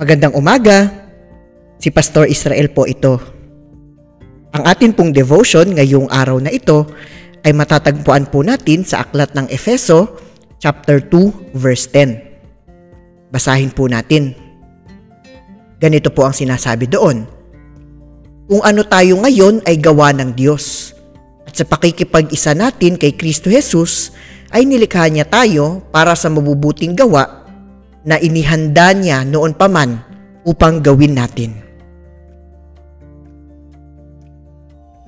Magandang umaga. Si Pastor Israel po ito. Ang atin pong devotion ngayong araw na ito ay matatagpuan po natin sa aklat ng Efeso chapter 2 verse 10. Basahin po natin. Ganito po ang sinasabi doon. Kung ano tayo ngayon ay gawa ng Diyos. At sa pakikipag-isa natin kay Kristo Jesus ay nilikha niya tayo para sa mabubuting gawa na inihanda niya noon pa man upang gawin natin.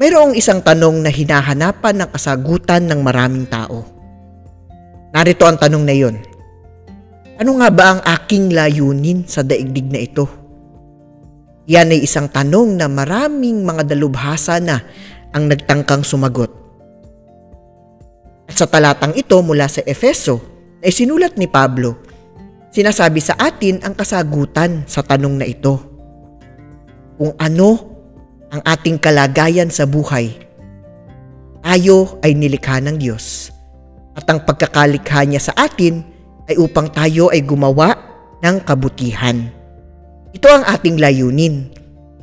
Mayroong isang tanong na hinahanapan ng kasagutan ng maraming tao. Narito ang tanong na iyon. Ano nga ba ang aking layunin sa daigdig na ito? Yan ay isang tanong na maraming mga dalubhasa na ang nagtangkang sumagot. At sa talatang ito mula sa Efeso, ay sinulat ni Pablo Sinasabi sa atin ang kasagutan sa tanong na ito. Kung ano ang ating kalagayan sa buhay, tayo ay nilikha ng Diyos. At ang pagkakalikha niya sa atin ay upang tayo ay gumawa ng kabutihan. Ito ang ating layunin.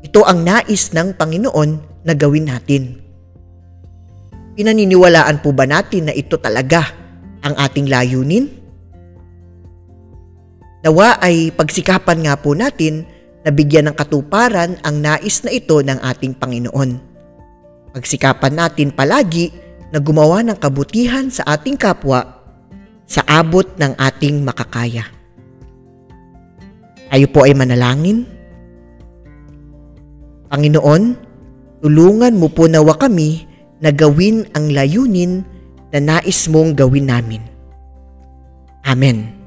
Ito ang nais ng Panginoon na gawin natin. Pinaniniwalaan po ba natin na ito talaga ang ating layunin? Nawa ay pagsikapan nga po natin na bigyan ng katuparan ang nais na ito ng ating Panginoon. Pagsikapan natin palagi na gumawa ng kabutihan sa ating kapwa sa abot ng ating makakaya. Tayo po ay manalangin. Panginoon, tulungan mo po nawa kami na gawin ang layunin na nais mong gawin namin. Amen.